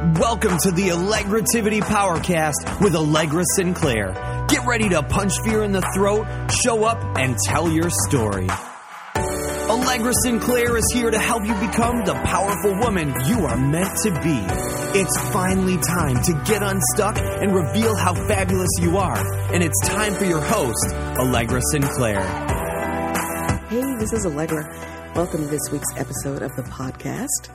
Welcome to the Allegrativity Powercast with Allegra Sinclair. Get ready to punch fear in the throat, show up, and tell your story. Allegra Sinclair is here to help you become the powerful woman you are meant to be. It's finally time to get unstuck and reveal how fabulous you are. And it's time for your host, Allegra Sinclair. Hey, this is Allegra. Welcome to this week's episode of the podcast.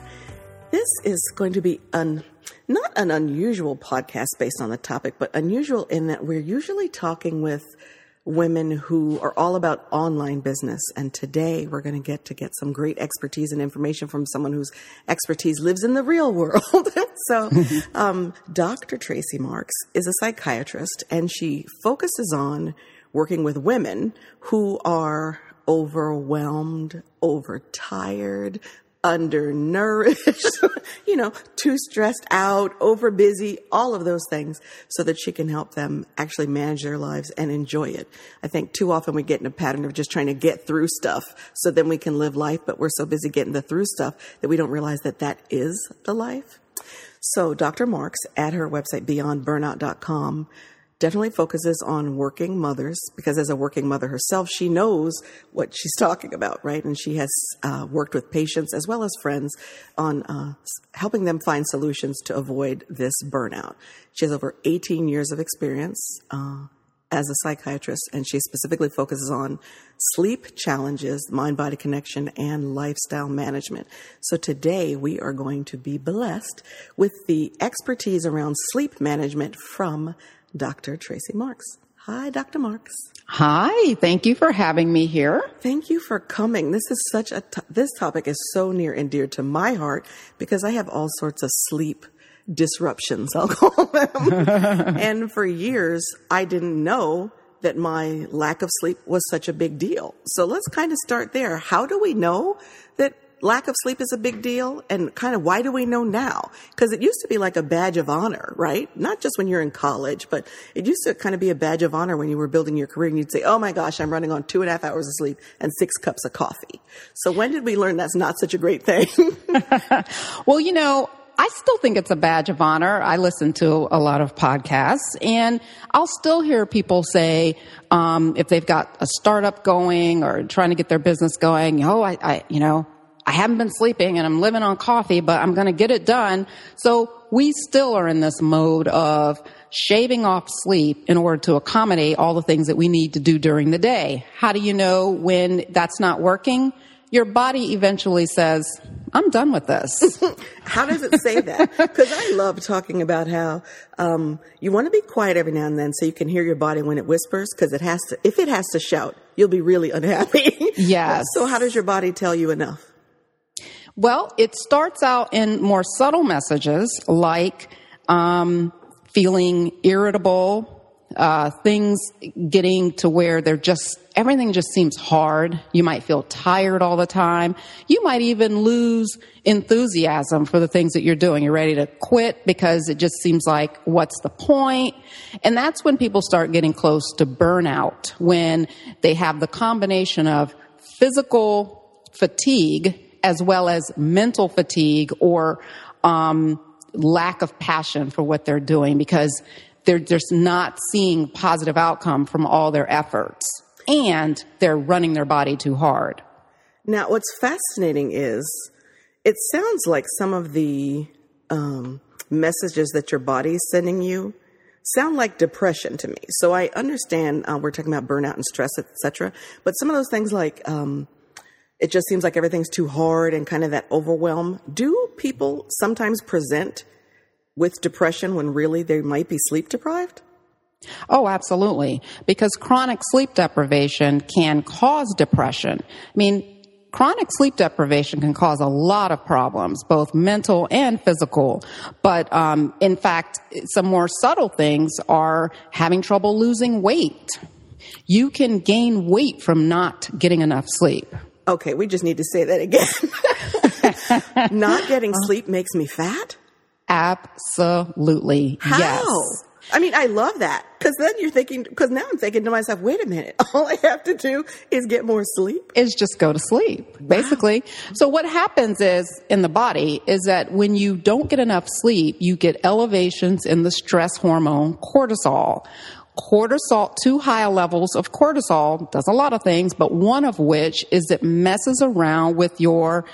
This is going to be un, not an unusual podcast based on the topic, but unusual in that we're usually talking with women who are all about online business. And today we're going to get to get some great expertise and information from someone whose expertise lives in the real world. so, um, Dr. Tracy Marks is a psychiatrist and she focuses on working with women who are overwhelmed, overtired, undernourished, you know, too stressed out, over busy, all of those things so that she can help them actually manage their lives and enjoy it. I think too often we get in a pattern of just trying to get through stuff so then we can live life, but we're so busy getting the through stuff that we don't realize that that is the life. So Dr. Marks at her website beyondburnout.com definitely focuses on working mothers because as a working mother herself, she knows what she's talking about, right? And she has uh, worked with patients as well as friends on uh, helping them find solutions to avoid this burnout. She has over 18 years of experience. Uh, as a psychiatrist, and she specifically focuses on sleep challenges, mind body connection, and lifestyle management. So today we are going to be blessed with the expertise around sleep management from Dr. Tracy Marks. Hi, Dr. Marks. Hi, thank you for having me here. Thank you for coming. This is such a t- this topic is so near and dear to my heart because I have all sorts of sleep disruptions, I'll call them. and for years, I didn't know that my lack of sleep was such a big deal. So let's kind of start there. How do we know that lack of sleep is a big deal and kind of why do we know now? Because it used to be like a badge of honor, right? Not just when you're in college, but it used to kind of be a badge of honor when you were building your career and you'd say, Oh my gosh, I'm running on two and a half hours of sleep and six cups of coffee. So when did we learn that's not such a great thing? well, you know, I still think it's a badge of honor. I listen to a lot of podcasts and I'll still hear people say, um, if they've got a startup going or trying to get their business going, oh, I, I you know, I haven't been sleeping and I'm living on coffee, but I'm going to get it done. So we still are in this mode of shaving off sleep in order to accommodate all the things that we need to do during the day. How do you know when that's not working? Your body eventually says, I'm done with this. how does it say that? Because I love talking about how um, you want to be quiet every now and then so you can hear your body when it whispers. Because it has to. If it has to shout, you'll be really unhappy. Yes. so how does your body tell you enough? Well, it starts out in more subtle messages like um, feeling irritable, uh, things getting to where they're just everything just seems hard. You might feel tired all the time. You might even lose enthusiasm for the things that you're doing. You're ready to quit because it just seems like what's the point? And that's when people start getting close to burnout when they have the combination of physical fatigue as well as mental fatigue or um, lack of passion for what they're doing because they're just not seeing positive outcome from all their efforts and they're running their body too hard. Now, what's fascinating is it sounds like some of the um, messages that your body is sending you sound like depression to me. So I understand uh, we're talking about burnout and stress, etc. But some of those things like um, it just seems like everything's too hard and kind of that overwhelm. Do people sometimes present with depression when really they might be sleep deprived? Oh, absolutely. Because chronic sleep deprivation can cause depression. I mean, chronic sleep deprivation can cause a lot of problems, both mental and physical. But um, in fact, some more subtle things are having trouble losing weight. You can gain weight from not getting enough sleep. Okay, we just need to say that again. Not getting sleep makes me fat? Absolutely. How? Yes. I mean, I love that because then you're thinking, because now I'm thinking to myself, wait a minute, all I have to do is get more sleep. Is just go to sleep, basically. So what happens is in the body is that when you don't get enough sleep, you get elevations in the stress hormone cortisol. Cortisol, too high levels of cortisol does a lot of things, but one of which is it messes around with your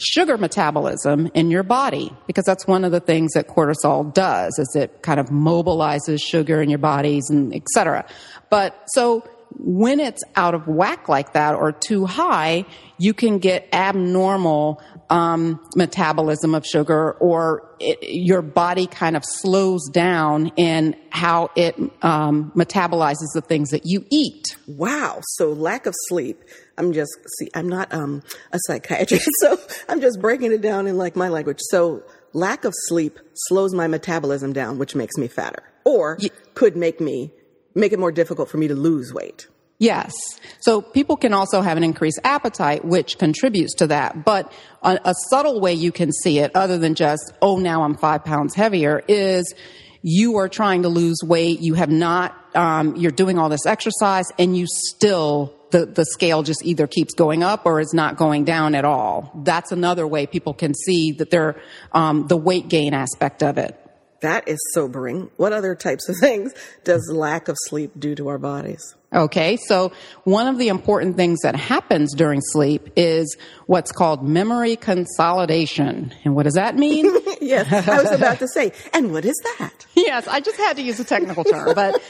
sugar metabolism in your body because that's one of the things that cortisol does is it kind of mobilizes sugar in your bodies and etc but so when it's out of whack like that or too high you can get abnormal um, metabolism of sugar or it, your body kind of slows down in how it um, metabolizes the things that you eat Wow. So lack of sleep. I'm just see. I'm not um, a psychiatrist, so I'm just breaking it down in like my language. So lack of sleep slows my metabolism down, which makes me fatter, or could make me make it more difficult for me to lose weight. Yes. So people can also have an increased appetite, which contributes to that. But a, subtle way you can see it, other than just, oh, now I'm five pounds heavier, is you are trying to lose weight. You have not, um, you're doing all this exercise and you still, the, the scale just either keeps going up or is not going down at all. That's another way people can see that they're, um, the weight gain aspect of it. That is sobering. What other types of things does lack of sleep do to our bodies? Okay, so one of the important things that happens during sleep is what's called memory consolidation. And what does that mean? yes, I was about to say, and what is that? Yes, I just had to use a technical term, but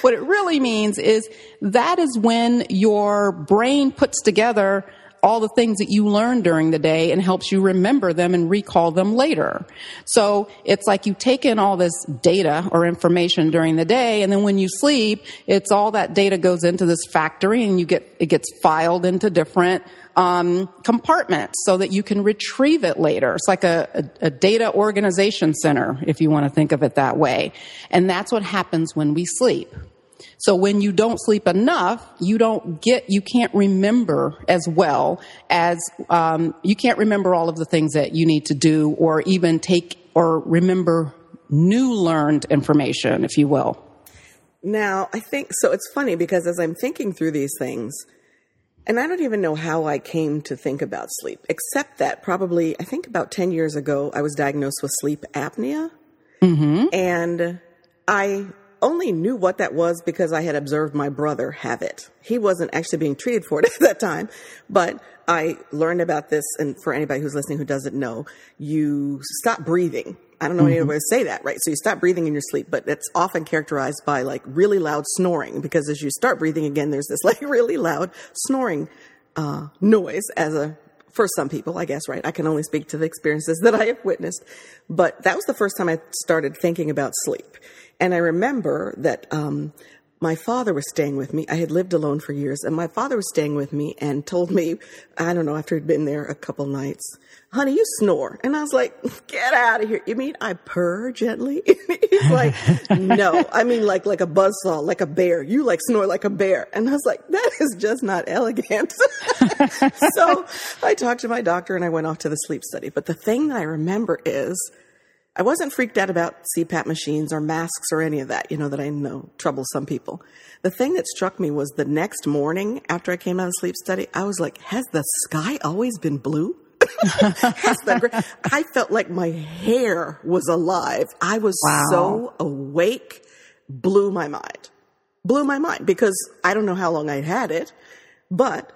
what it really means is that is when your brain puts together all the things that you learn during the day and helps you remember them and recall them later. So it's like you take in all this data or information during the day and then when you sleep, it's all that data goes into this factory and you get, it gets filed into different um, compartments so that you can retrieve it later. It's like a, a, a, data organization center, if you want to think of it that way. And that's what happens when we sleep. So when you don't sleep enough, you don't get, you can't remember as well as, um, you can't remember all of the things that you need to do or even take or remember new learned information, if you will. Now, I think, so it's funny because as I'm thinking through these things, and I don't even know how I came to think about sleep, except that probably, I think about 10 years ago, I was diagnosed with sleep apnea. Mm-hmm. And I only knew what that was because I had observed my brother have it. He wasn't actually being treated for it at that time, but I learned about this. And for anybody who's listening who doesn't know, you stop breathing. I don't know mm-hmm. any way to say that, right? So you stop breathing in your sleep, but it's often characterized by like really loud snoring because as you start breathing again, there's this like really loud snoring uh, noise as a for some people, I guess, right? I can only speak to the experiences that I have witnessed. But that was the first time I started thinking about sleep. And I remember that um, my father was staying with me. I had lived alone for years, and my father was staying with me and told me, I don't know, after he'd been there a couple nights, honey, you snore. And I was like, get out of here. You mean I purr gently? He's like, no, I mean like, like a buzzsaw, like a bear. You like snore like a bear. And I was like, that is just not elegant. so I talked to my doctor and I went off to the sleep study. But the thing that I remember is, I wasn't freaked out about CPAP machines or masks or any of that, you know, that I know troubles some people. The thing that struck me was the next morning after I came out of sleep study, I was like, has the sky always been blue? the, I felt like my hair was alive. I was wow. so awake, blew my mind. Blew my mind because I don't know how long I had it, but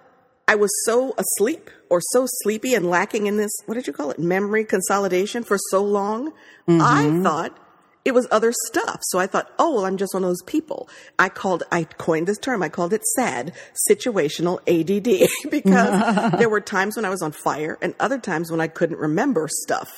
I was so asleep or so sleepy and lacking in this, what did you call it? Memory consolidation for so long. Mm-hmm. I thought it was other stuff. So I thought, oh, well, I'm just one of those people. I called, I coined this term. I called it SAD, situational ADD, because there were times when I was on fire and other times when I couldn't remember stuff,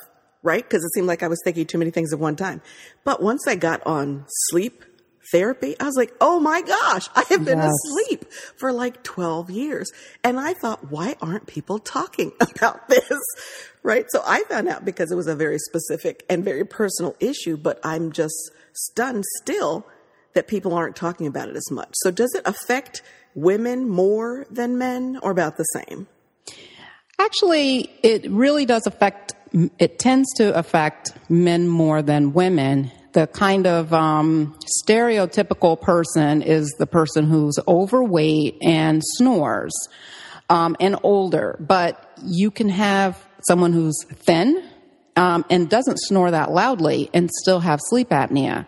right? Because it seemed like I was thinking too many things at one time. But once I got on sleep therapy, I was like, oh my gosh, I have been yes. asleep for like 12 years. And I thought, why aren't people talking about this? Right. So I found out because it was a very specific and very personal issue, but I'm just stunned still that people aren't talking about it as much. So does it affect women more than men or about the same? Actually, it really does affect, it tends to affect men more than women the kind of um, stereotypical person is the person who's overweight and snores um, and older. But you can have someone who's thin um, and doesn't snore that loudly and still have sleep apnea.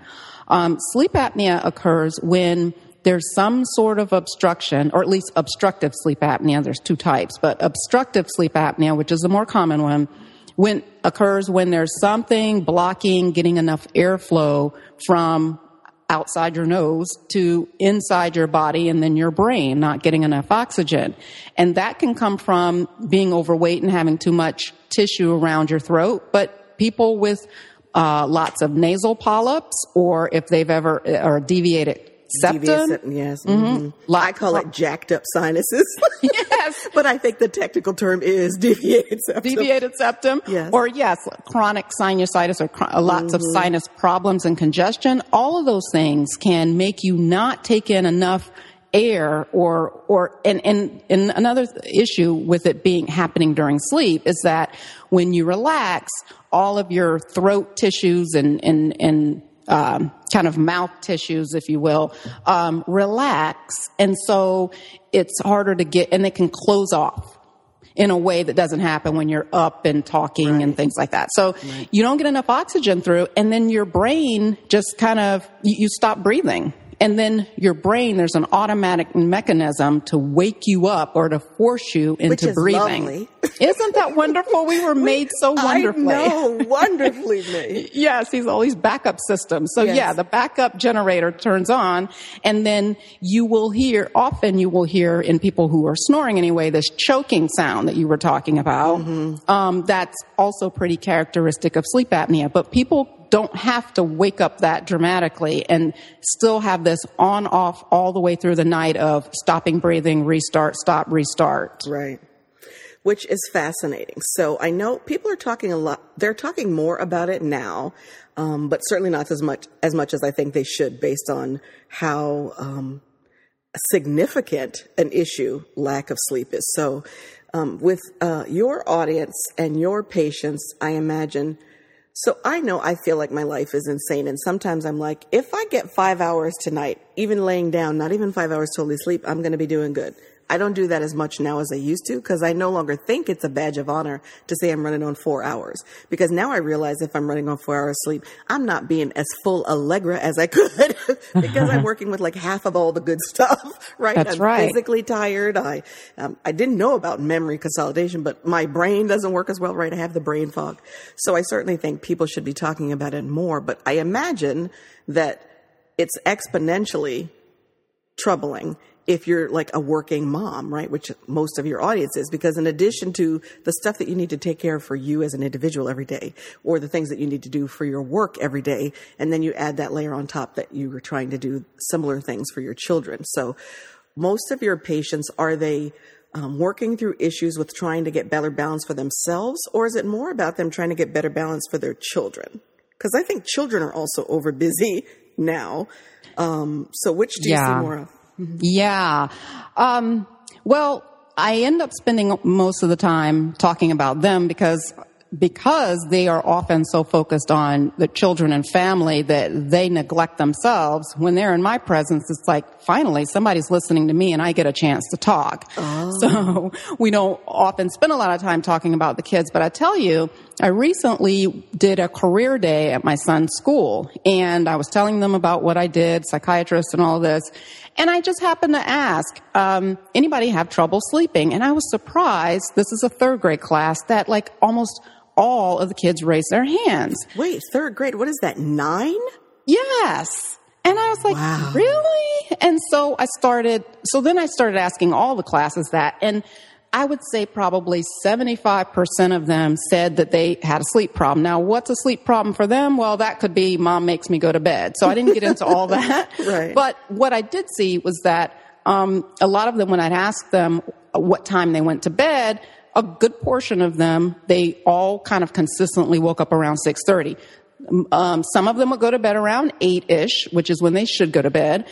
Um, sleep apnea occurs when there's some sort of obstruction, or at least obstructive sleep apnea. There's two types, but obstructive sleep apnea, which is the more common one, when occurs when there's something blocking getting enough airflow from outside your nose to inside your body and then your brain not getting enough oxygen. And that can come from being overweight and having too much tissue around your throat, but people with uh, lots of nasal polyps or if they've ever or deviated septum. Septum, yes. Mm-hmm. I call it jacked up sinuses. yes. but I think the technical term is deviated septum. Deviated septum. Yes. Or yes, chronic sinusitis or chron- lots of sinus problems and congestion. All of those things can make you not take in enough air or or and, and and another issue with it being happening during sleep is that when you relax all of your throat tissues and and and um, kind of mouth tissues, if you will, um, relax, and so it's harder to get, and it can close off in a way that doesn't happen when you're up and talking and things like that. So you don't get enough oxygen through, and then your brain just kind of you, you stop breathing. And then your brain, there's an automatic mechanism to wake you up or to force you into Which is breathing. lovely. Isn't that wonderful? We were made so wonderfully. I know, wonderfully made. Yes, he's all these backup systems. So Yes. yeah, the backup generator turns on and then you will hear, often you will hear in people who are snoring anyway, this choking sound that you were talking about. Um, that's also pretty characteristic of sleep apnea, but people don't have to wake up that dramatically and still have this on off all the way through the night of stopping breathing, restart, stop, restart. Right. Which is fascinating. So I know people are talking a lot. They're talking more about it now, um, but certainly not as much as much as I think they should, based on how um, significant an issue lack of sleep is. So, um, with uh, your audience and your patients, I imagine. So I know I feel like my life is insane, and sometimes I'm like, if I get five hours tonight, even laying down, not even five hours totally sleep, I'm going to be doing good. I don't do that as much now as I used to because I no longer think it's a badge of honor to say I'm running on four hours. Because now I realize if I'm running on four hours sleep, I'm not being as full Allegra as I could because I'm working with like half of all the good stuff, right? That's I'm right. physically tired. I, um, I didn't know about memory consolidation, but my brain doesn't work as well, right? I have the brain fog. So I certainly think people should be talking about it more, but I imagine that it's exponentially troubling if you're like a working mom, right? Which most of your audience is, because in addition to the stuff that you need to take care of for you as an individual every day, or the things that you need to do for your work every day, and then you add that layer on top that you were trying to do similar things for your children. So most of your patients, are they um, working through issues with trying to get better balance for themselves, or is it more about them trying to get better balance for their children? Because I think children are also over busy now. Um, so which do you Yeah. see more of? Yeah. Um, well, I end up spending most of the time talking about them because because they are often so focused on the children and family that they neglect themselves. When they're in my presence, it's like finally somebody's listening to me and I get a chance to talk. So we don't often spend a lot of time talking about the kids, but I tell you, I recently did a career day at my son's school and I was telling them about what I did, psychiatrist and all this. And I just happened to ask, um, anybody have trouble sleeping? And I was surprised, this is a third grade class, that like almost all of the kids raised their hands. Wait, third grade. What is that? Nine? Yes. And I was like, Wow. really? And so I started, so then I started asking all the classes that, and I would say probably 75% of them said that they had a sleep problem. Now, what's a sleep problem for them? Well, that could be mom makes me go to bed. So I didn't get into all that. Right. But what I did see was that um, a lot of them, when I'd ask them what time they went to bed, a good portion of them, they all kind of consistently woke up around 6.30 Um, some of them will go to bed around eight ish, which is when they should go to bed.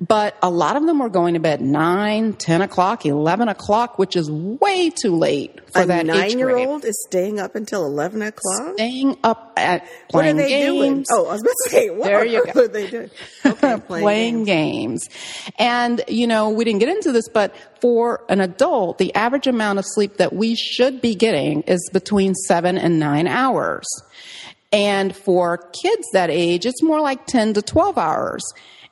But a lot of them were going to bed nine, ten o'clock, eleven o'clock, which is way too late for that. a that nine-year-old is staying up until eleven o'clock. Staying up at What playing are they games. doing? Oh, I was about to say, what There are, you go. are they doing? Okay, playing, games. And, you know, we didn't get into this, but for an adult, the average amount of sleep that we should be getting is between seven and nine hours. And for kids that age, it's more like 10 to 12 hours.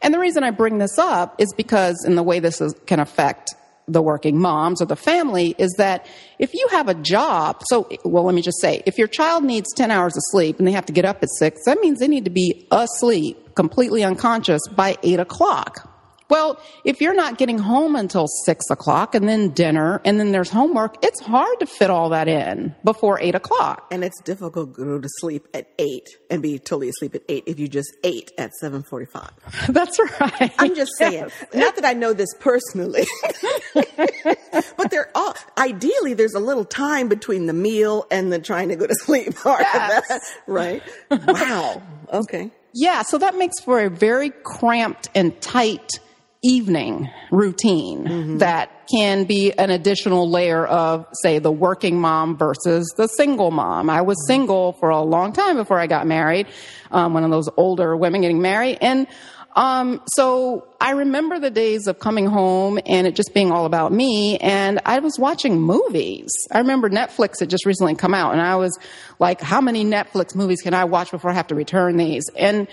And the reason I bring this up is because in the way this is, can affect the working moms or the family is that if you have a job, so, well, let me just say, if your child needs 10 hours of sleep and they have to get up at 6, that means they need to be asleep, completely unconscious by 8 o'clock. Well, if you're not getting home until 6 o'clock and then dinner and then there's homework, it's hard to fit all that in before 8 o'clock. And it's difficult to go to sleep at eight and be totally asleep at eight if you just ate at seven forty-five. That's right. I'm just saying. Not that I know this personally, but there are ideally there's a little time between the meal and the trying to go to sleep part of Yes. that, right? Wow. Okay. Yeah, so that makes for a very cramped and tight evening routine that can be an additional layer of, say, the working mom versus the single mom. I was single for a long time before I got married, um, one of those older women getting married. And um, so I remember the days of coming home and it just being all about me. And I was watching movies. I remember Netflix had just recently come out, and I was like, "How many Netflix movies can I watch before I have to return these?" And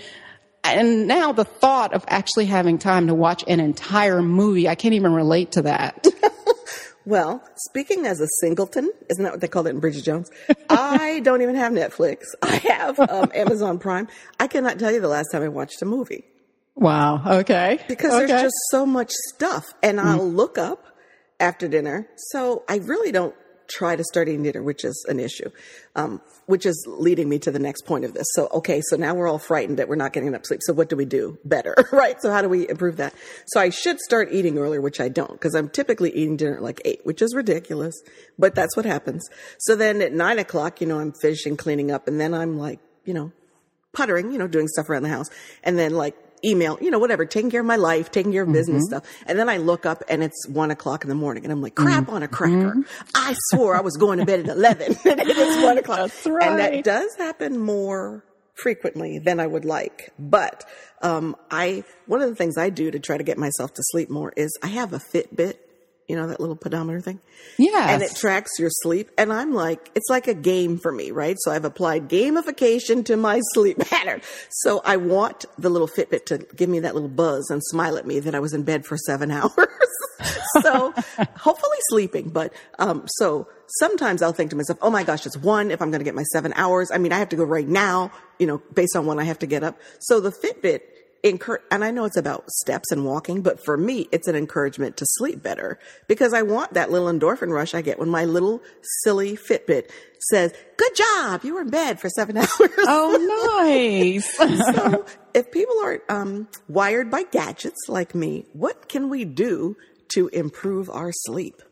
and now the thought of actually having time to watch an entire movie, I can't even relate to that. Well, speaking as a singleton, isn't that what they called it in Bridget Jones? I don't even have Netflix. I have um, Amazon Prime. I cannot tell you the last time I watched a movie wow. Okay. because okay. there's just so much stuff, and I'll look up after dinner. So I really don't try to start eating dinner, which is an issue, um, which is leading me to the next point of this. So, okay, so now we're all frightened that we're not getting enough sleep. So what do we do better, right? So how do we improve that? So I should start eating earlier, which I don't, because I'm typically eating dinner at like eight, which is ridiculous, but that's what happens. So then at nine o'clock, you know, I'm finishing cleaning up, and then I'm like, you know, puttering, you know, doing stuff around the house, and then like email, you know, whatever, taking care of my life, taking care of business Mm-hmm. stuff. And then I look up and it's one o'clock in the morning and I'm like, crap on a cracker. I swore I was going to bed at 11 and it is one o'clock. That's And that does happen more frequently than I would like. But, um, I, one of the things I do to try to get myself to sleep more is I have a Fitbit, you know, that little pedometer thing. Yeah. And it tracks your sleep. And I'm like, it's like a game for me, right? So I've applied gamification to my sleep pattern. So I want the little Fitbit to give me that little buzz and smile at me that I was in bed for seven hours. so hopefully sleeping. But, um, so sometimes I'll think to myself, oh my gosh, it's one if I'm going to get my seven hours. I mean, I have to go right now, you know, based on when I have to get up. So the Fitbit encourage, and I know it's about steps and walking, but for me, it's an encouragement to sleep better because I want that little endorphin rush I get when my little silly Fitbit says, good job, you were in bed for seven hours. oh, nice. so if people aren't um, wired by gadgets like me, what can we do to improve our sleep?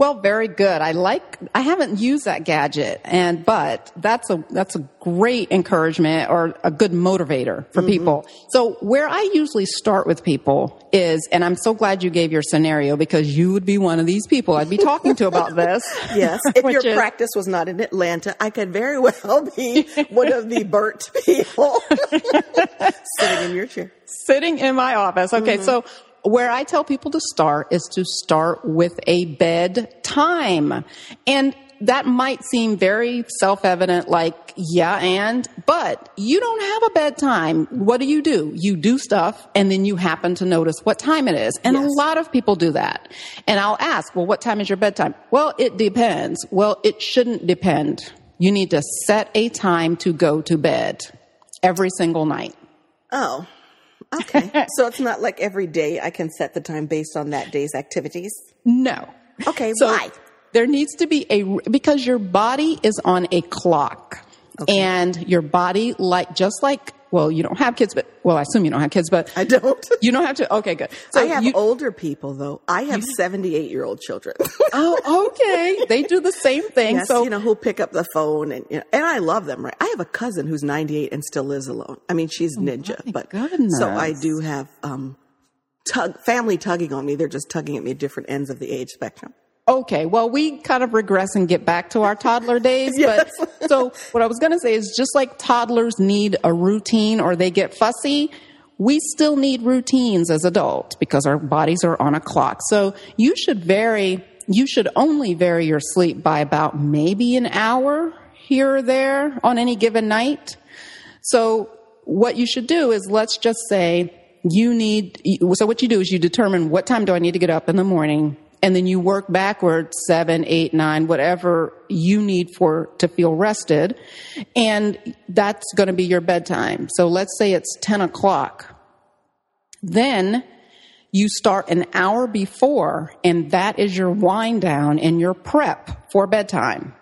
Well, very good. I like, I haven't used that gadget and, but that's a, that's a great encouragement or a good motivator for mm-hmm. people. So where I usually start with people is, and I'm so glad you gave your scenario because you would be one of these people I'd be talking to about this. Yes, if your is- practice was not in Atlanta, I could very well be one of the burnt people sitting in your chair. sitting in my office. Okay, mm-hmm. so where I tell people to start is to start with a bed time. And that might seem very self-evident, like, yeah, and, but you don't have a bedtime. What do you do? You do stuff and then you happen to notice what time it is. And a lot of people do that. And I'll ask, well, what time is your bedtime? Well, it depends. Well, it shouldn't depend. You need to set a time to go to bed every single night. Oh, okay. so it's not like every day I can set the time based on that day's activities. No. Okay, So why? there needs to be a because your body is on a clock. And your body like just like well, you don't have kids, but well, I assume you don't have kids, but I don't. you don't have to. Okay, good. I have you, older people though. I have 78 year old children. oh, okay. They do the same thing. yes, so you know, who'll pick up the phone and you know, and I love them, right? I have a cousin who's 98 and still lives alone. I mean, she's ninja, Oh my but goodness. so I do have um tug family tugging on me. They're just tugging at me at different ends of the age spectrum. Okay, well, we kind of regress and get back to our toddler days. Yes. But so what I was going to say is just like toddlers need a routine or they get fussy, we still need routines as adults because our bodies are on a clock. So you should vary, you should only vary your sleep by about maybe an hour here or there on any given night. So what you should do is let's just say you need, so what you do is you determine what time do I need to get up in the morning and then you work backwards seven, eight, nine, whatever you need for to feel rested, and that's going to be your bedtime. So let's say it's ten o'clock. Then you start an hour before, and that is your wind down and your prep for bedtime.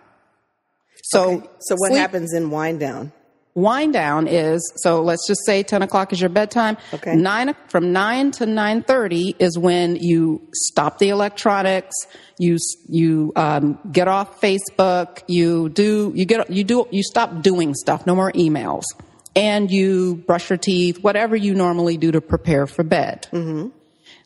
So, So what sleep- happens in wind down? Wind down is so let's just say 10 o'clock is your bedtime. Okay. nine from 9 to 9.30 is when you stop the electronics you you um, get off facebook you do you get you do you stop doing stuff no more emails. And you brush your teeth whatever you normally do to prepare for bed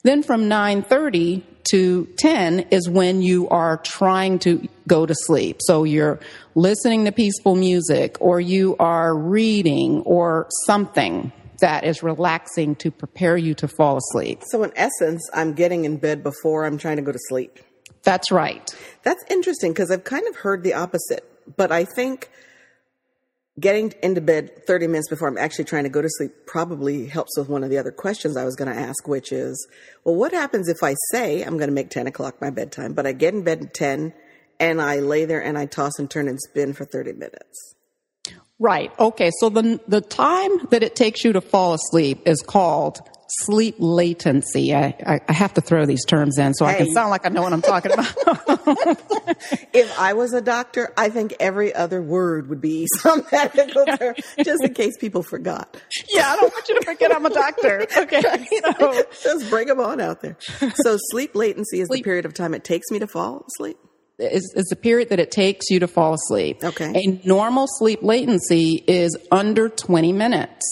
then from 9:30 to 10 is when you are trying to go to sleep. So you're listening to peaceful music or you are reading or something that is relaxing to prepare you to fall asleep. So in essence, I'm getting in bed before I'm trying to go to sleep. That's right. That's interesting because I've kind of heard the opposite, but I think getting into bed 30 minutes before I'm actually trying to go to sleep probably helps with one of the other questions I was going to ask, which is, well, what happens if I say I'm going to make 10 o'clock my bedtime, but I get in bed at 10 and I lay there and I toss and turn and spin for 30 minutes? Right. Okay. So the the time that it takes you to fall asleep is called sleep latency. I, I, I have to throw these terms in so I can sound like I know what I'm talking about. If I was a doctor, I think every other word would be some medical term, just in case people forgot. yeah, I don't want you to forget I'm a doctor. Okay. So, Just bring them on out there. So sleep latency is the period of time it takes me to fall asleep. is, is the period that it takes you to fall asleep. Okay. A normal sleep latency is under 20 minutes.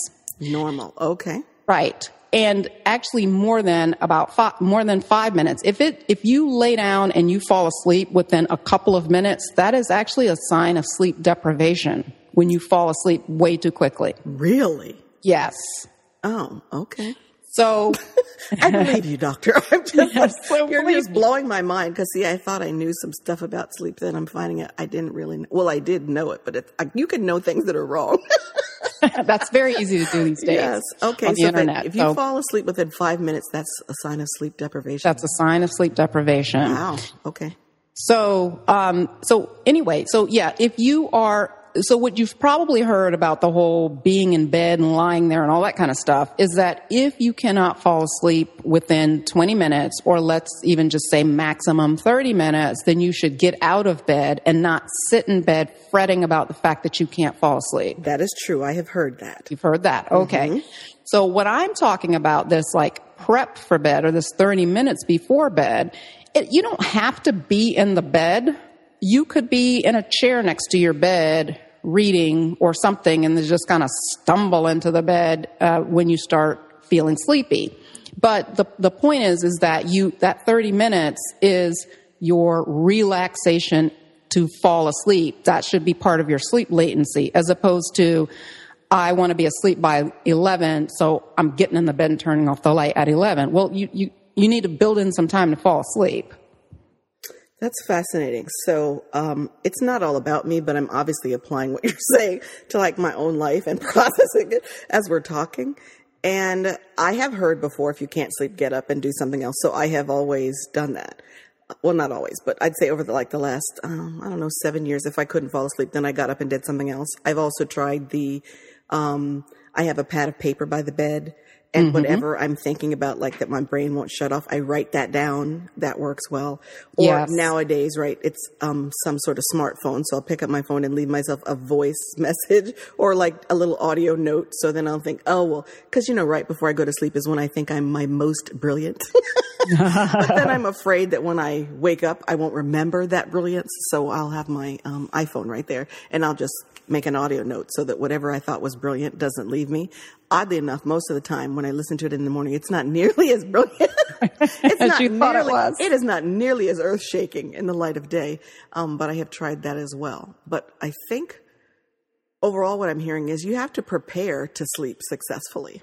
Normal. Okay. Right. And actually more than about five, more than five minutes. If it, if you lay down and you fall asleep within a couple of minutes, that is actually a sign of sleep deprivation when you fall asleep way too quickly. Really? Yes. Oh, okay. So, I believe you, doctor. I'm just, Yes, so you're just blowing my mind because see, I thought I knew some stuff about sleep. Then I'm finding out I didn't really. Know. Well, I did know it, but it's, I, you can know things that are wrong. that's very easy to do these days. yes. Okay. So internet. if you So fall asleep within five minutes, that's a sign of sleep deprivation. that's a sign of sleep deprivation. wow. Okay. So, um, so anyway, so yeah, if you are, so what you've probably heard about the whole being in bed and lying there and all that kind of stuff is that if you cannot fall asleep within 20 minutes, or let's even just say maximum 30 minutes, then you should get out of bed and not sit in bed fretting about the fact that you can't fall asleep. That is true. I have heard that. You've heard that. Okay. Mm-hmm. So what I'm talking about, this like prep for bed or this 30 minutes before bed, it, you don't have to be in the bed. You could be in a chair next to your bed reading or something and just kind of stumble into the bed uh, when you start feeling sleepy. But the, the point is, is that you, that 30 minutes is your relaxation to fall asleep. That should be part of your sleep latency as opposed to, I want to be asleep by 11, so I'm getting in the bed and turning off the light at 11. Well, you, you, you need to build in some time to fall asleep. That's fascinating. So, um, it's not all about me, but I'm obviously applying what you're saying to like my own life and processing it as we're talking. And I have heard before, if you can't sleep, get up and do something else. So I have always done that. Well, not always, but I'd say over the, like the last, um, I don't know, seven years, if I couldn't fall asleep, then I got up and did something else. I've also tried the, um, I have a pad of paper by the bed and whatever I'm thinking about, like that my brain won't shut off, I write that down. That works well. Or Yes. nowadays, right, it's um, some sort of smartphone. So I'll pick up my phone and leave myself a voice message or like a little audio note. So then I'll think, oh, well, because, you know, right before I go to sleep is when I think I'm my most brilliant. but then I'm afraid that when I wake up, I won't remember that brilliance. So I'll have my um, iPhone right there and I'll just make an audio note so that whatever I thought was brilliant doesn't leave me. Oddly enough, most of the time when I listen to it in the morning, it's not nearly as brilliant. it's As not you thought it nearly, was. It is not nearly as earth shaking in the light of day. Um, but I have tried that as well. But I think overall what I'm hearing is you have to prepare to sleep successfully.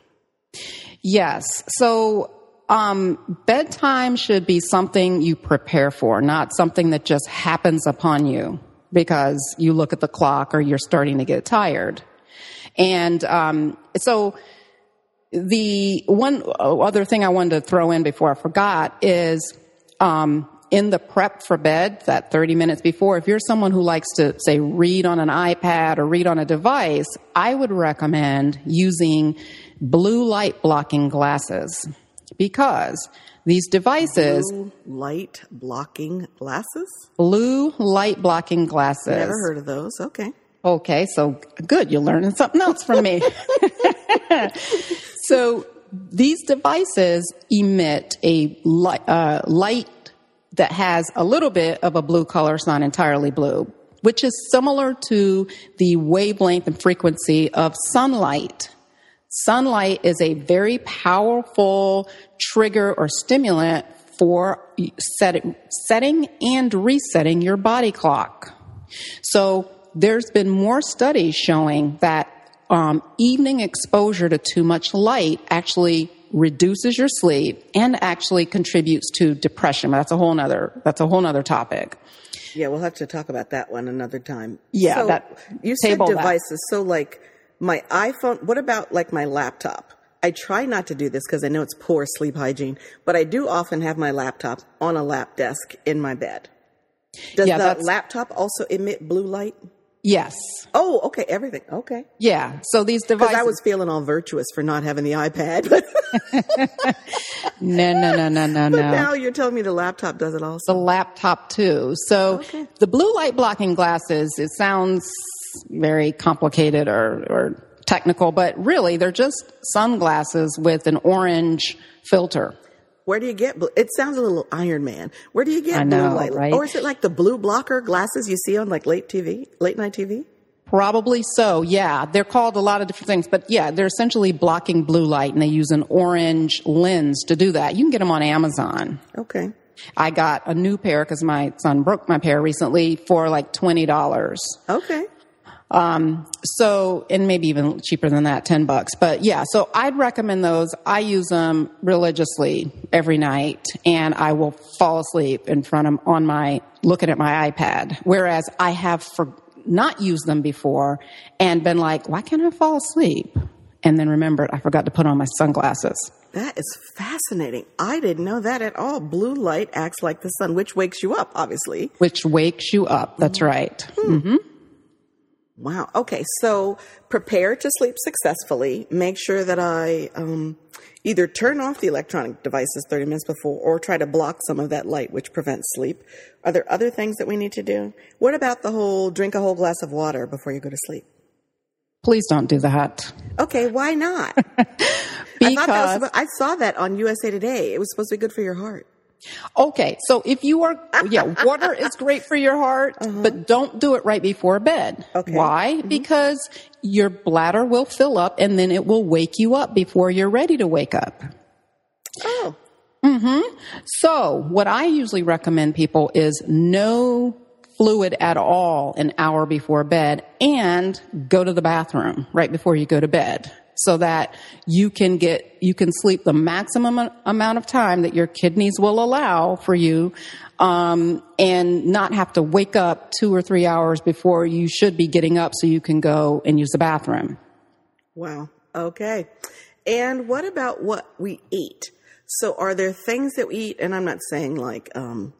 Yes. So um, bedtime should be something you prepare for, not something that just happens upon you because you look at the clock or you're starting to get tired. And um, so the one other thing I wanted to throw in before I forgot is um, in the prep for bed, that 30 minutes before, if you're someone who likes to, say, read on an iPad or read on a device, I would recommend using blue light blocking glasses because these devices, Blue light blocking glasses? blue light blocking glasses. Never heard of those. Okay. Okay, so good. You're learning something else from me. so these devices emit a light, uh, light that has a little bit of a blue color. It's not entirely blue, which is similar to the wavelength and frequency of sunlight. Sunlight is a very powerful trigger or stimulant for set, setting and resetting your body clock. So there's been more studies showing that um, evening exposure to too much light actually reduces your sleep and actually contributes to depression. That's a whole nother that's a whole nother topic. Yeah, we'll have to talk about that one another time. Yeah, So that- you said table that. devices. So like my iPhone, what about like my laptop? I try not to do this because I know it's poor sleep hygiene, but I do often have my laptop on a lap desk in my bed. Does Yeah, the laptop also emit blue light? Yes. Oh, okay, everything. Okay. Yeah. So these Because devices I was feeling all virtuous for not having the iPad, No, no, no, no, no, but no. now you're telling me the laptop does it also. the laptop too. So Okay. the blue light blocking glasses, it sounds very complicated or, or technical, but really they're just sunglasses with an orange filter. Where do you get blue? It sounds a little Iron Man. Where do you get I blue light? right? Or is it like the blue blocker glasses you see on like late TV, late night TV? Probably so, yeah. They're called a lot of different things, but yeah, they're essentially blocking blue light and they use an orange lens to do that. You can get them on Amazon. Okay. I got a new pair because my son broke my pair recently for like $20. Okay. Um, so, and maybe even cheaper than that, 10 bucks. But yeah, so I'd recommend those. I use them religiously every night and I will fall asleep in front of, them on my, looking at my iPad. Whereas I have for, not used them before and been like, why can't I fall asleep? And then remembered I forgot to put on my sunglasses. That is fascinating. I didn't know that at all. Blue light acts like the sun, which wakes you up, obviously. Which wakes you up. That's mm-hmm. right. Hmm. Mm-hmm. Wow. Okay. So prepare to sleep successfully. Make sure that I um, either turn off the electronic devices 30 minutes before or try to block some of that light, which prevents sleep. Are there other things that we need to do? What about the whole drink a whole glass of water before you go to sleep? Please don't do that. Okay. Why not? I thought that Because was, I saw that on USA Today. It was supposed to be good for your heart. Okay, so if you are, yeah, water is great for your heart, but don't do it right before bed. Okay. Why? Because your bladder will fill up and then it will wake you up before you're ready to wake up. Oh. Mm-hmm. So, what I usually recommend people is no fluid at all an hour before bed and go to the bathroom right before you go to bed so that you can get you can sleep the maximum amount of time that your kidneys will allow for you um, and not have to wake up two or three hours before you should be getting up so you can go and use the bathroom Wow. Okay. And what about what we eat? So are there things that we eat, and I'm not saying like um,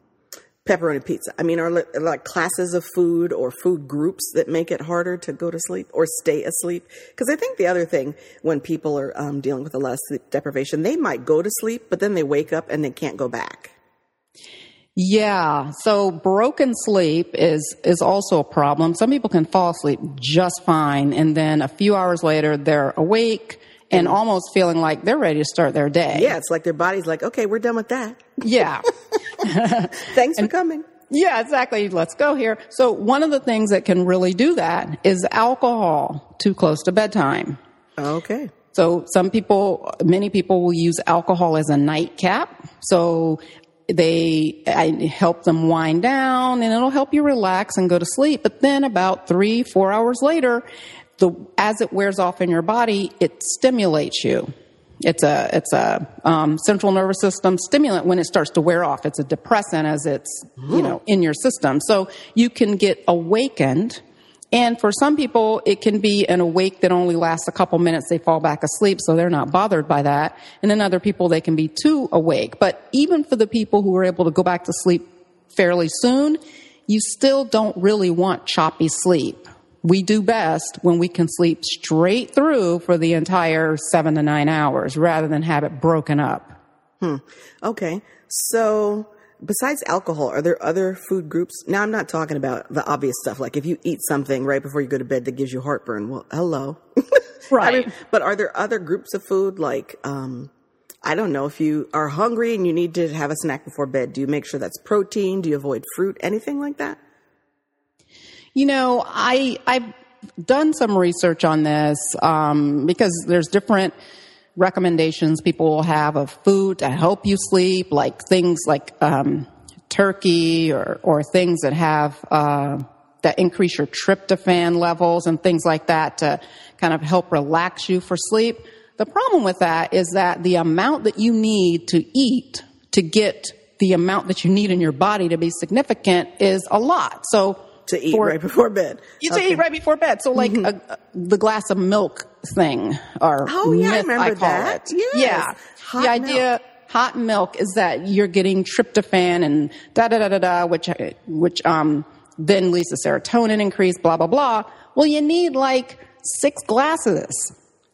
pepperoni pizza. I mean, are like classes of food or food groups that make it harder to go to sleep or stay asleep? Because I think the other thing when people are um, dealing with a lot of sleep deprivation, they might go to sleep, but then they wake up and they can't go back. Yeah. So broken sleep is is also a problem. Some people can fall asleep just fine and then a few hours later they're awake and almost feeling like they're ready to start their day. Yeah, it's like their body's like, okay, we're done with that. Yeah. Thanks for coming. Yeah, exactly. Let's go here. So one of the things that can really do that is alcohol too close to bedtime. Okay. So some people, many people will use alcohol as a nightcap. So they I help them wind down and it'll help you relax and go to sleep. But then about three, four hours later, the, as it wears off in your body, it stimulates you. It's a it's a um, central nervous system stimulant when it starts to wear off. It's a depressant as it's you know in your system, so you can get awakened. And for some people, it can be an awake that only lasts a couple minutes. They fall back asleep, so they're not bothered by that. And then other people, they can be too awake. But even for the people who are able to go back to sleep fairly soon, you still don't really want choppy sleep we do best when we can sleep straight through for the entire seven to nine hours rather than have it broken up. Hmm. Okay. So besides alcohol, are there other food groups? Now I'm not talking about the obvious stuff, like if you eat something right before you go to bed that gives you heartburn. Well, hello. Right. I mean, but are there other groups of food like, um, I don't know, if you are hungry and you need to have a snack before bed, do you make sure that's protein? Do you avoid fruit? Anything like that? You know, I I've done some research on this um, because there's different recommendations people will have of food to help you sleep, like things like um, turkey or or things that have uh, that increase your tryptophan levels and things like that to kind of help relax you for sleep. The problem with that is that the amount that you need to eat to get the amount that you need in your body to be significant is a lot. So to eat for, right before bed. You okay. to eat right before bed. So like mm-hmm. a, the glass of milk thing or oh yeah, myth, I remember I that. Yes. Yeah, hot the idea. Hot milk is that you're getting tryptophan and da da da da da, which which um then leads to serotonin increase, blah blah blah. Well, you need like six glasses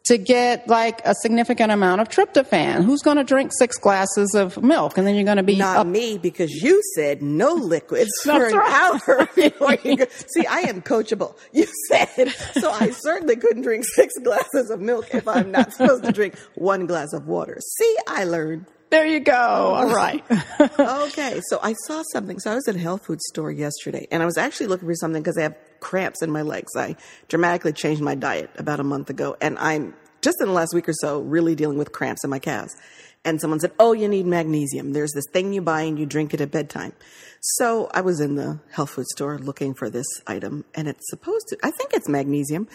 to get like a significant amount of tryptophan. Who's going to drink six glasses of milk and then you're going to be not up- me because you said no liquids for an right. hour before you go. See, I am coachable. You said so. I certainly couldn't drink six glasses of milk if I'm not supposed to drink one glass of water. See, I learned. There you go. All right. okay, so I saw something. So I was at a health food store yesterday, and I was actually looking for something because I have cramps in my legs. I dramatically changed my diet about a month ago, and I'm just in the last week or so really dealing with cramps in my calves. And someone said, Oh, you need magnesium. There's this thing you buy and you drink it at bedtime. So I was in the health food store looking for this item and it's supposed to, I think it's magnesium.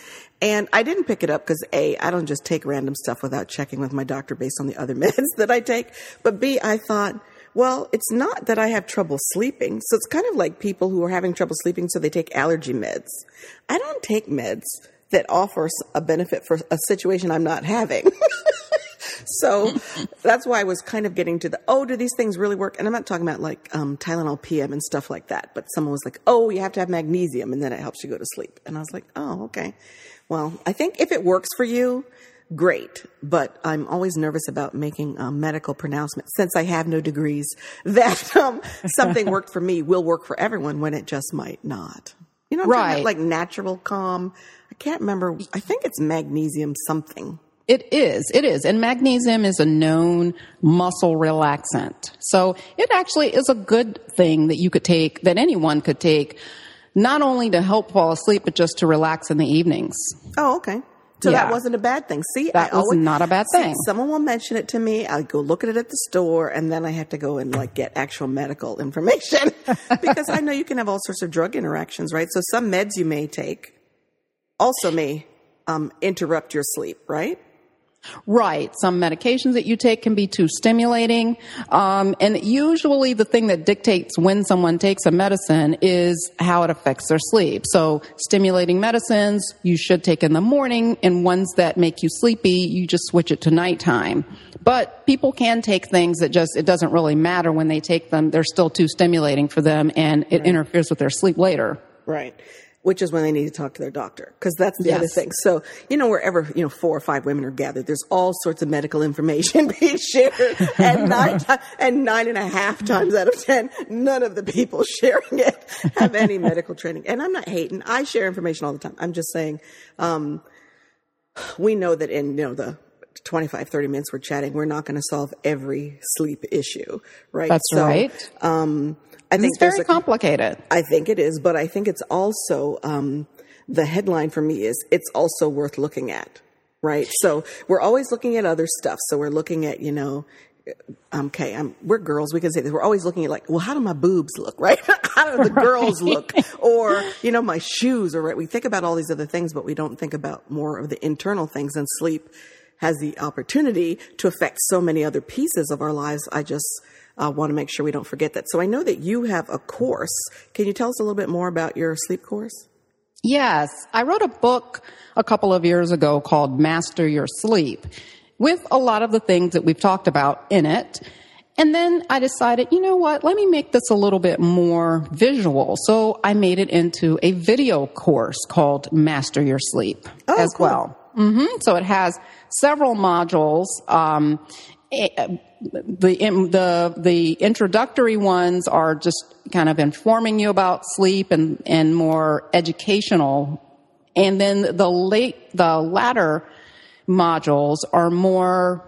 And I didn't pick it up because A, I don't just take random stuff without checking with my doctor based on the other meds that I take. But B, I thought, well, it's not that I have trouble sleeping. So it's kind of like people who are having trouble sleeping, so they take allergy meds. I don't take meds that offers a benefit for a situation I'm not having. so that's why I was kind of getting to the, oh, do these things really work? And I'm not talking about like um, Tylenol PM and stuff like that, but someone was like, oh, you have to have magnesium and then it helps you go to sleep. And I was like, oh, okay. Well, I think if it works for you, great. But I'm always nervous about making a medical pronouncement since I have no degrees that um, something worked for me will work for everyone when it just might not. You know, right? like natural calm. I can't remember. I think it's magnesium something. It is. It is. And magnesium is a known muscle relaxant. So it actually is a good thing that you could take, that anyone could take, not only to help fall asleep, but just to relax in the evenings. Oh, okay. So Yeah. that wasn't a bad thing. See, That I was always, not a bad see, thing. someone will mention it to me. I go look at it at the store, and then I have to go and like get actual medical information because I know you can have all sorts of drug interactions, right? So some meds you may take also may um, interrupt your sleep, right? Right. Some medications that you take can be too stimulating. Um, and usually the thing that dictates when someone takes a medicine is how it affects their sleep. So stimulating medicines you should take in the morning and ones that make you sleepy, you just switch it to nighttime. But people can take things that just, it doesn't really matter when they take them. They're still too stimulating for them and it right. interferes with their sleep later. Right which is when they need to talk to their doctor because that's the yes. other thing. So, you know, wherever, you know, four or five women are gathered, there's all sorts of medical information being shared and nine, and nine and a half times out of 10, none of the people sharing it have any medical training. And I'm not hating. I share information all the time. I'm just saying, um, we know that in, you know, the 25, 30 minutes we're chatting, we're not going to solve every sleep issue, right? That's so, right. Um, I think it's very a, complicated. I think it is, but I think it's also um, the headline for me is it's also worth looking at, right? So we're always looking at other stuff. So we're looking at you know, um, okay, I'm, we're girls. We can say this. We're always looking at like, well, how do my boobs look, right? how do the right. girls look, or you know, my shoes, or right? We think about all these other things, but we don't think about more of the internal things. And sleep has the opportunity to affect so many other pieces of our lives. I just uh, want to make sure we don't forget that. So I know that you have a course. Can you tell us a little bit more about your sleep course? Yes, I wrote a book a couple of years ago called Master Your Sleep with a lot of the things that we've talked about in it. And then I decided, you know what, let me make this a little bit more visual. So I made it into a video course called Master Your Sleep oh, as cool. well. Mm-hmm. So it has several modules. Um, the the the introductory ones are just kind of informing you about sleep and and more educational, and then the late the latter modules are more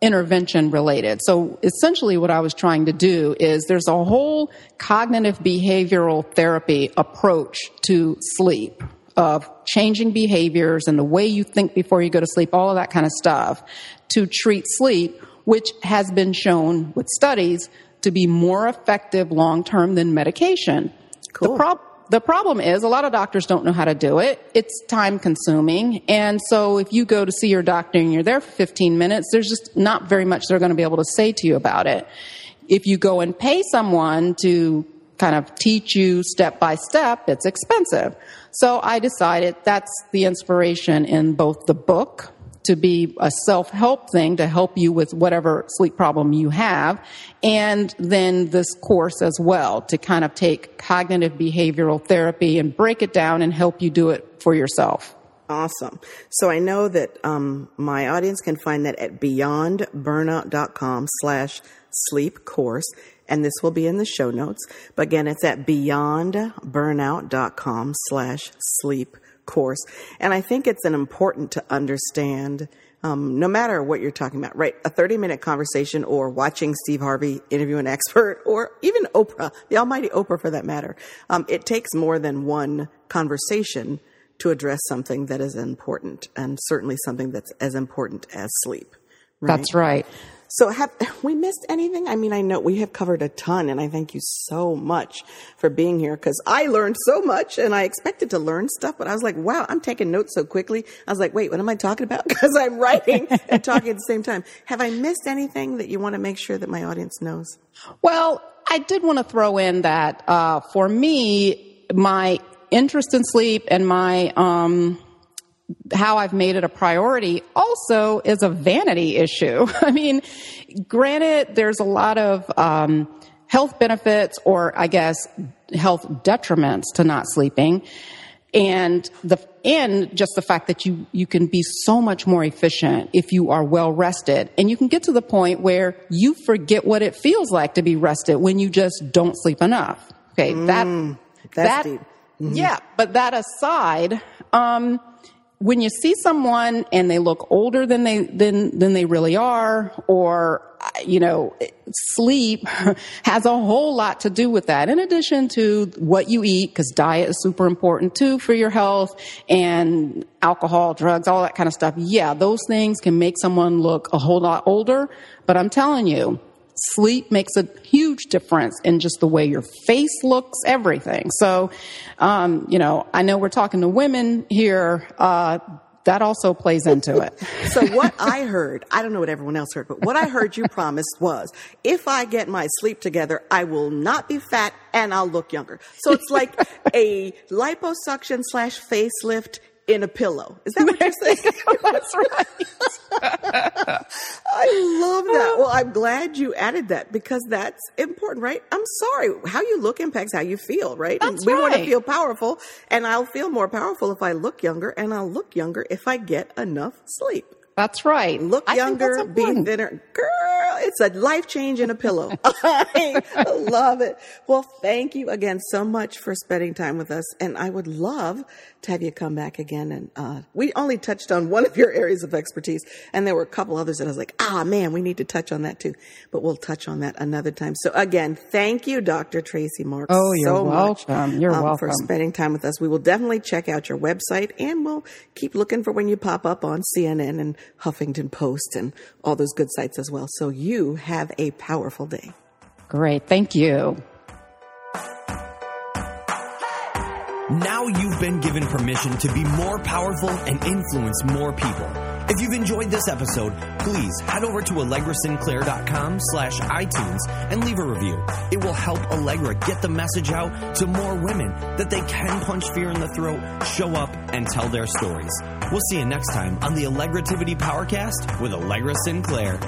intervention related. So essentially what I was trying to do is there's a whole cognitive behavioral therapy approach to sleep of changing behaviors and the way you think before you go to sleep, all of that kind of stuff to treat sleep which has been shown with studies to be more effective long term than medication. Cool. The, prob- the problem is a lot of doctors don't know how to do it. It's time consuming. And so if you go to see your doctor and you're there for 15 minutes, there's just not very much they're going to be able to say to you about it. If you go and pay someone to kind of teach you step by step, it's expensive. So I decided that's the inspiration in both the book to be a self-help thing to help you with whatever sleep problem you have. And then this course as well to kind of take cognitive behavioral therapy and break it down and help you do it for yourself. Awesome. So I know that um, my audience can find that at beyondburnout.com slash sleep course. And this will be in the show notes. But again, it's at beyondburnout.com slash sleep course. And I think it's an important to understand, um, no matter what you're talking about, right? A 30 minute conversation or watching Steve Harvey interview an expert or even Oprah, the almighty Oprah for that matter. Um, it takes more than one conversation to address something that is important and certainly something that's as important as sleep. Right? That's right. So have we missed anything? I mean, I know we have covered a ton and I thank you so much for being here because I learned so much and I expected to learn stuff, but I was like, wow, I'm taking notes so quickly. I was like, wait, what am I talking about? Because I'm writing and talking at the same time. Have I missed anything that you want to make sure that my audience knows? Well, I did want to throw in that, uh, for me, my interest in sleep and my, um, how I've made it a priority also is a vanity issue. I mean, granted, there's a lot of um, health benefits or I guess health detriments to not sleeping. And the and just the fact that you you can be so much more efficient if you are well rested, and you can get to the point where you forget what it feels like to be rested when you just don't sleep enough. Okay, mm, that that mm-hmm. yeah. But that aside, um, when you see someone and they look older than they than than they really are or you know sleep has a whole lot to do with that. In addition to what you eat cuz diet is super important too for your health and alcohol drugs all that kind of stuff. Yeah those things can make someone look a whole lot older but i'm telling you sleep makes a huge difference in just the way your face looks, everything. So, um, you know, I know we're talking to women here. Uh, that also plays into it. so what I heard, I don't know what everyone else heard, but what I heard you promised was if I get my sleep together, I will not be fat and I'll look younger. So it's like a liposuction slash facelift in a pillow. Is that what you're saying? That's right. I love that. Well, I'm glad you added that because that's important, right? I'm sorry. How you look impacts how you feel, right? That's we want to feel powerful, and I'll feel more powerful if I look younger, and I'll look younger if I get enough sleep. That's right. Look I younger, be thinner. Girl, it's a life change in a pillow. I love it. Well, thank you again so much for spending time with us. And I would love to have you come back again. And uh, we only touched on one of your areas of expertise, and there were a couple others that I was like, ah, man, we need to touch on that too. But we'll touch on that another time. So again, thank you, Dr. Tracey Marks. Oh, you're so much, welcome. You're um, welcome. For spending time with us. We will definitely check out your website and we'll keep looking for when you pop up on CNN and Huffington Post and all those good sites as well. So you have a powerful day. Great. Thank you. Now you've been given permission to be more powerful and influence more people. If you've enjoyed this episode, please head over to allegrasinclair.com slash iTunes and leave a review. It will help Allegra get the message out to more women that they can punch fear in the throat, show up, and tell their stories. We'll see you next time on the Allegrativity Powercast with Allegra Sinclair.